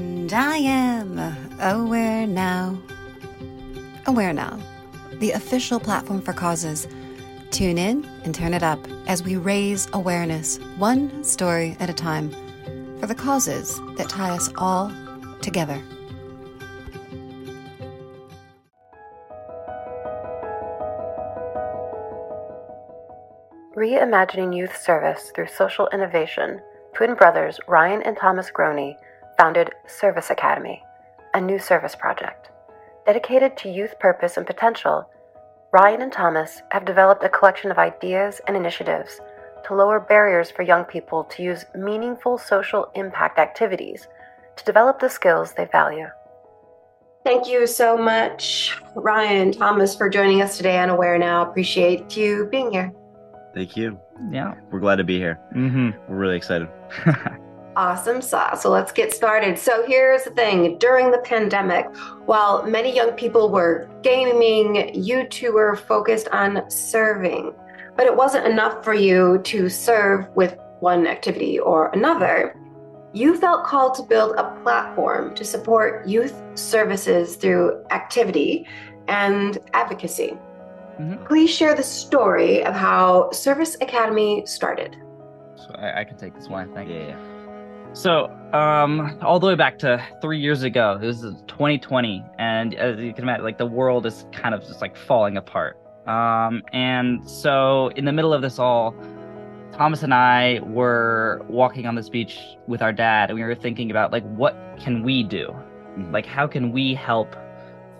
And I am aware now. Aware now, the official platform for causes. Tune in and turn it up as we raise awareness, one story at a time, for the causes that tie us all together. Reimagining youth service through social innovation, twin brothers Ryan and Thomas Growney founded Service Academy, a new service project. Dedicated to youth purpose and potential, Ryan and Thomas have developed a collection of ideas and initiatives to lower barriers for young people to use meaningful social impact activities to develop the skills they value. Thank you so much, Ryan Thomas, for joining us today on Aware Now. Appreciate you being here. Thank you. Yeah. We're glad to be here. Mm-hmm. We're really excited. Awesome sauce. So let's get started. So here's the thing during the pandemic, while many young people were gaming, you two were focused on serving. But it wasn't enough for you to serve with one activity or another. You felt called to build a platform to support youth services through activity and advocacy. Mhm. Please share the story of how Service Academy started. So I, I can take this one, I think. Yeah. So, um, all the way back to three years ago, it was 2020, and as you can imagine, like the world is kind of just like falling apart. Um, and so, in the middle of this all, Thomas and I were walking on this beach with our dad, and we were thinking about like, what can we do? Mhm. Like, how can we help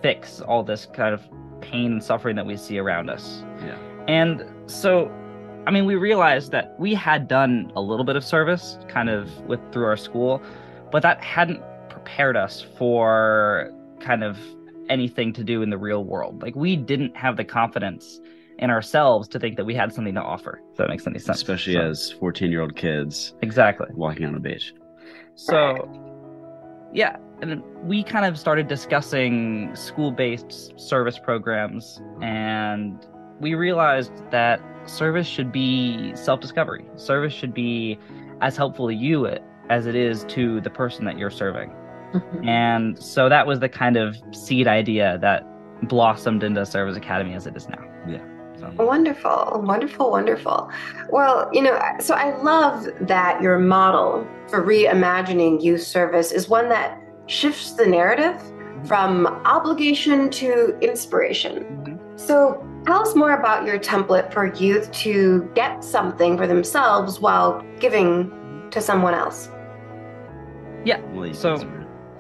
fix all this kind of pain and suffering that we see around us? Yeah. And so, I mean, we realized that we had done a little bit of service kind of with through our school, but that hadn't prepared us for kind of anything to do in the real world. Like we didn't have the confidence in ourselves to think that we had something to offer. If that makes any sense. Especially So- as 14 year old kids exactly. walking on a beach. So, yeah, and we kind of started discussing school based service programs, and we realized that service should be self discovery. Service should be as helpful to you as it is to the person that you're serving. And so that was the kind of seed idea that blossomed into Service Academy as it is now. Yeah. So, Wonderful, wonderful, wonderful. Well, you know, so I love that your model for reimagining youth service is one that shifts the narrative from obligation to inspiration. Mhm. So tell us more about your template for youth to get something for themselves while giving to someone else. Yeah. So-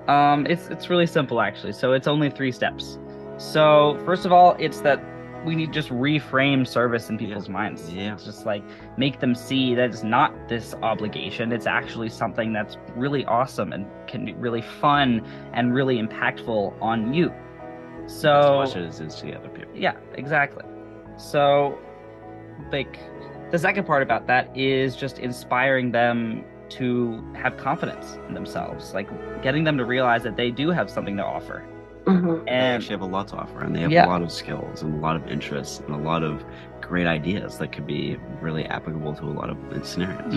Um, it's it's really simple actually. So it's only three steps. So first of all, it's that we need to just reframe service in people's minds. Yeah. It's just like make them see that it's not this obligation. It's actually something that's really awesome and can be really fun and really impactful on you. So as much as it is to the other people. yeah, exactly. So, like, the second part about that is just inspiring them to have confidence in themselves, like getting them to realize that they do have something to offer. Mhm. They actually have a lot to offer, and they have Yeah. a lot of skills and a lot of interests and a lot of great ideas that could be really applicable to a lot of scenarios.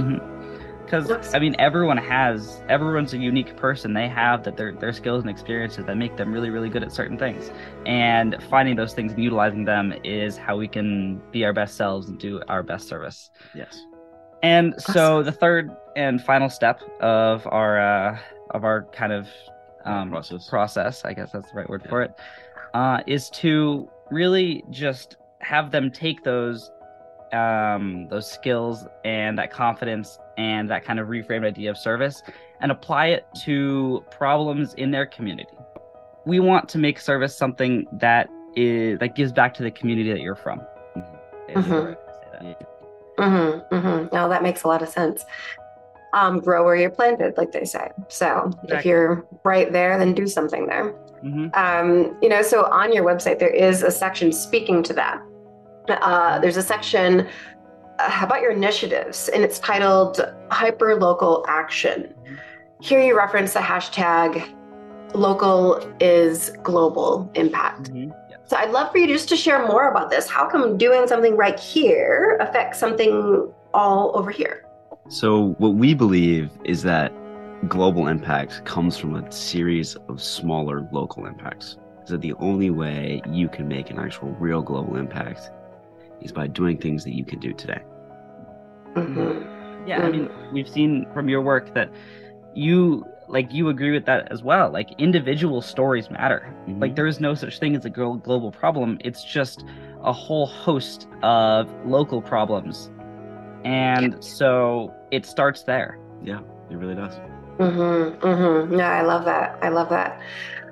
Because I mean, everyone has everyone's a unique person. They have that their their skills and experiences that make them really really good at certain things, and finding those things and utilizing them is how we can be our best selves and do our best service. Yes. And so the third and final step of our uh, of our kind of um, Process. process, I guess that's the right word Yeah. for it, uh, is to really just have them take those um, those skills and that confidence and that kind of reframed idea of service and apply it to problems in their community. We want to make service something that is that gives back to the community that you're from. Is the Mhm. right way to say that. Mm-hmm, mm-hmm. No, that makes a lot of sense. Um, grow where you're planted, like they say. So if you're right there, then do something there. Mhm. Um, you know, so on your website, there is a section speaking to that. Uh, there's a section uh, about your initiatives, and it's titled Hyper Local Action. Here you reference the hashtag local is global impact. Mhm. So I'd love for you just to share more about this. How come doing something right here affects something all over here? So, what we believe is that global impact comes from a series of smaller local impacts. So, the only way you can make an actual real global impact is by doing things that you can do today. Mm-hmm. Yeah, I mean, we've seen from your work that you like you agree with that as well. Like individual stories matter. Mhm. Like there is no such thing as a global problem. It's just a whole host of local problems. And so it starts there. Yeah, it really does. Mm-hmm. Mm-hmm. Yeah, I love that. I love that.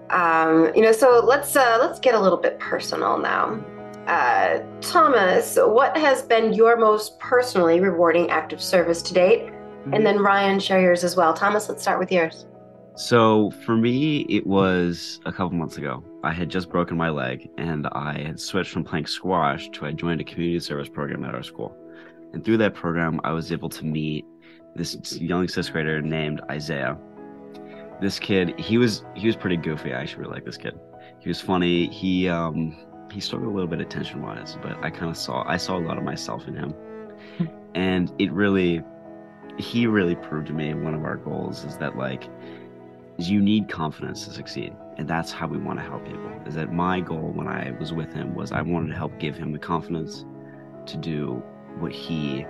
Um, you know, so let's uh, let's get a little bit personal now. Uh, Thomas, what has been your most personally rewarding act of service to date? And then Ryan, share yours as well. Thomas, let's start with yours. So for me, it was a couple months ago. I had just broken my leg and I had switched from playing squash to I joined a community service program at our school. And through that program, I was able to meet this young sixth grader named Isaiah. This kid, he was he was pretty goofy. I actually really like this kid. He was funny. He um he struggled a little bit attention wise, but I kind of saw I saw a lot of myself in him. Hmm. and it really he really proved to me one of our goals is that like you need confidence to succeed and that's how we want to help people is that my goal when i was with him was i wanted to help give him the confidence to do what he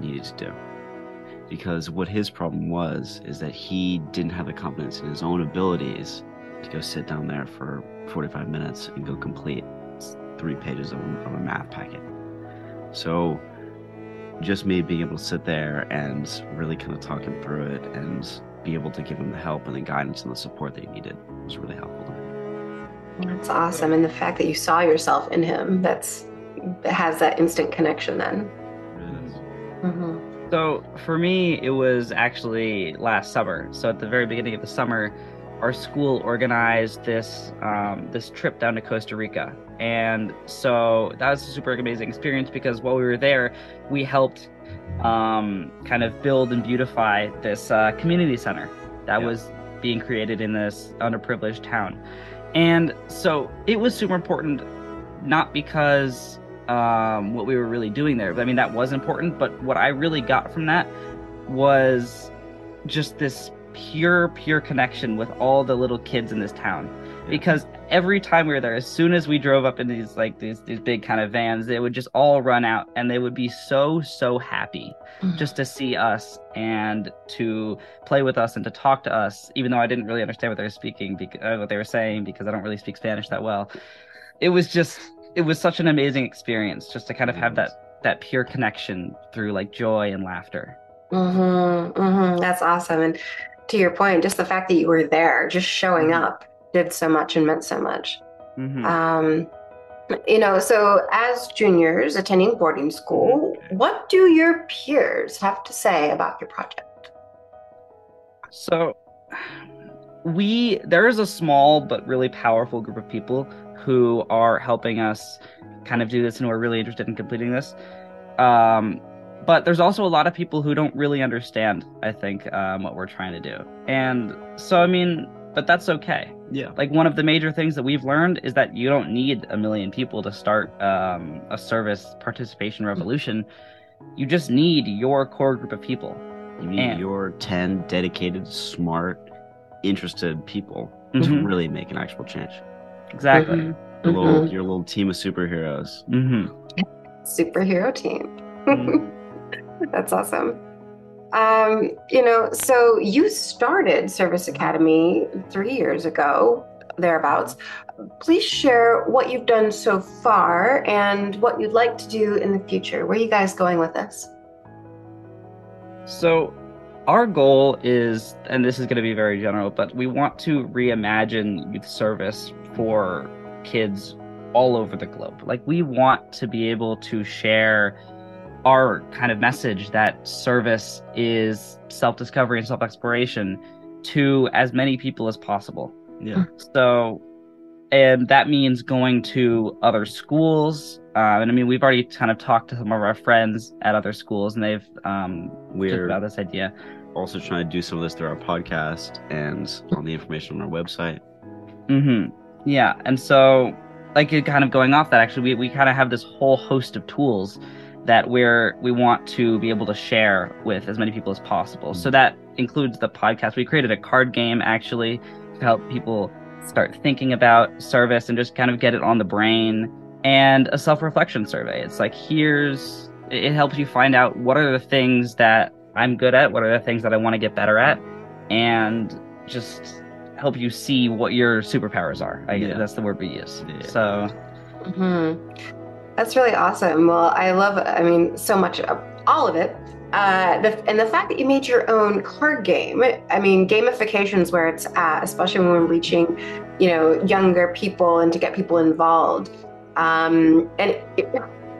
needed to do because what his problem was is that he didn't have the confidence in his own abilities to go sit down there for 45 minutes and go complete three pages of, a- of a math packet so just me being able to sit there and really kind of talk him through it and be able to give him the help and the guidance and the support that he needed was really helpful to me. That's awesome. And the fact that you saw yourself in him, that's it has that instant connection then. It really is. Mm-hmm. So for me, it was actually last summer. So at the very beginning of the summer, our school organized this um, this trip down to Costa Rica, and so that was a super amazing experience because while we were there, we helped um, kind of build and beautify this uh, community center that Yeah. was being created in this underprivileged town, and so it was super important, not because um, what we were really doing there. I mean, that was important, but what I really got from that was just this pure, pure connection with all the little kids in this town. Because every time we were there, as soon as we drove up in these like these these big kind of vans, they would just all run out and they would be so so happy just to see us and to play with us and to talk to us, even though I didn't really understand what they were speaking, because, uh, what they were saying, because I don't really speak Spanish that well. It was just, it was such an amazing experience just to kind of have that that pure connection through like joy and laughter. Mm-hmm, mm-hmm. That's awesome. And to your point, just the fact that you were there, just showing Mhm. up, did so much and meant so much. Mhm. Um, you know, so as juniors attending boarding school, what do your peers have to say about your project? So we there is a small but really powerful group of people who are helping us kind of do this and who are really interested in completing this. Um, but there's also a lot of people who don't really understand, I think, um, what we're trying to do. And so, I mean, but that's okay. Yeah. Like one of the major things that we've learned is that you don't need a million people to start um, a service participation revolution. You just need your core group of people. You need And- your 10 dedicated, smart, interested people to Mhm. really make an actual change. Exactly. Mhm, Your little, mhm. your little team of superheroes. hmm Superhero team. Mhm. That's awesome. Um, you know, so you started Service Academy three years ago, thereabouts. Please share what you've done so far and what you'd like to do in the future. Where are you guys going with this? So, our goal is, and this is going to be very general, but we want to reimagine youth service for kids all over the globe. Like, we want to be able to share our kind of message that service is self discovery and self exploration to as many people as possible. Yeah. So, and that means going to other schools. Uh, and I mean, we've already kind of talked to some of our friends at other schools, and they've um, We're about this idea. also trying to do some of this through our podcast and on the information on our website. hmm Yeah, and so like it kind of going off that, actually, we we kind of have this whole host of tools that we're we want to be able to share with as many people as possible. So that includes the podcast. We created a card game actually to help people start thinking about service and just kind of get it on the brain and a self-reflection survey. It's like here's it helps you find out what are the things that I'm good at, what are the things that I want to get better at and just help you see what your superpowers are. I Yeah. that's the word we use. Yeah. So hmm That's really awesome. Well, I love, I mean, so much of all of it. Uh, the, and the fact that you made your own card game, I mean, gamification is where it's at, especially when we're reaching, you know, younger people and to get people involved. Um, and it,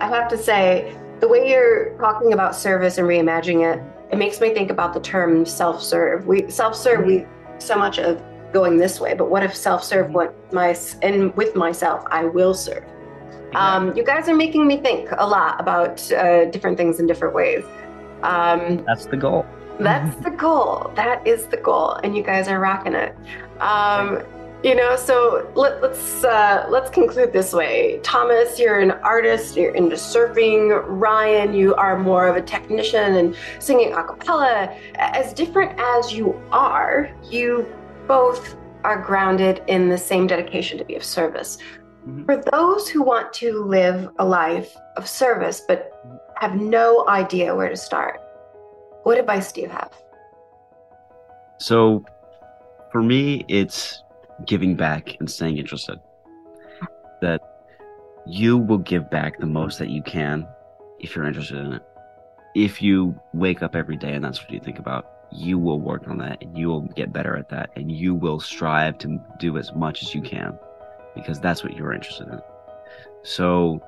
I have to say, the way you're talking about service and reimagining it, it makes me think about the term self-serve. We self-serve, we so much of going this way, but what if self-serve went my and with myself, I will serve. Um, you guys are making me think a lot about uh, different things in different ways. Um, that's the goal. that's the goal. That is the goal, and you guys are rocking it. Um, you know, so let, let's uh, let's conclude this way. Thomas, you're an artist. You're into surfing. Ryan, you are more of a technician and singing a cappella. As different as you are, you both are grounded in the same dedication to be of service. Mhm. For those who want to live a life of service but have no idea where to start, what advice do you have? So for me, it's giving back and staying interested. That you will give back the most that you can if you're interested in it. If you wake up every day and that's what you think about, you will work on that and you will get better at that and you will strive to do as much as you can because that's what you're interested in. So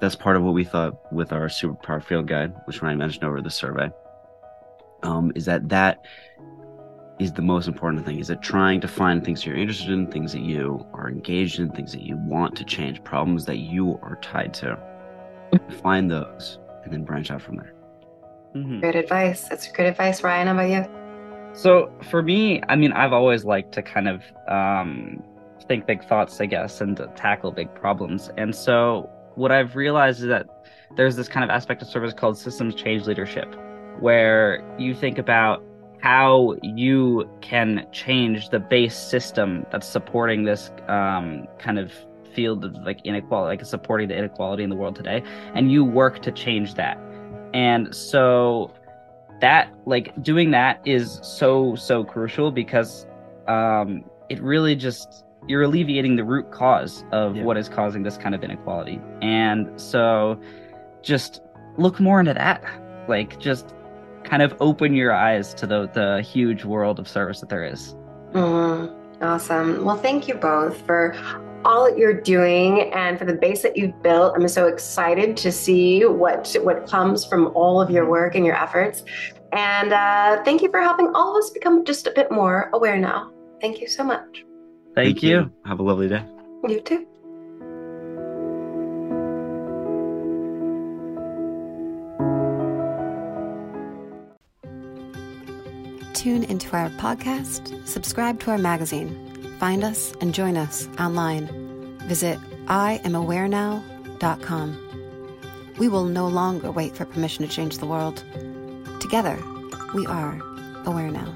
that's part of what we thought with our superpower field guide, which Ryan mentioned over the survey. Um, is that that is the most important thing is that trying to find things you're interested in things that you are engaged in things that you want to change problems that you are tied to find those and then branch out from there Mhm. Great advice. That's good advice, Ryan. How about you? So for me, I mean, I've always liked to kind of um, think big thoughts, I guess, and tackle big problems. And so what I've realized is that there's this kind of aspect of service called systems change leadership, where you think about how you can change the base system that's supporting this um, kind of field of like inequality, like supporting the inequality in the world today, and you work to change that. And so that like doing that is so so crucial because um it really just you're alleviating the root cause of Yeah. what is causing this kind of inequality and so just look more into that like just kind of open your eyes to the the huge world of service that there is Mm, awesome. Well, thank you both for all that you're doing and for the base that you've built. I'm so excited to see what what comes from all of your work and your efforts. And uh, thank you for helping all of us become just a bit more aware now. Thank you so much. Thank, you. have a lovely day You too. Tune into our podcast, subscribe to our magazine, find us and join us online. Visit IamAwareNow.com. We will no longer wait for permission to change the world. Together, we are aware now.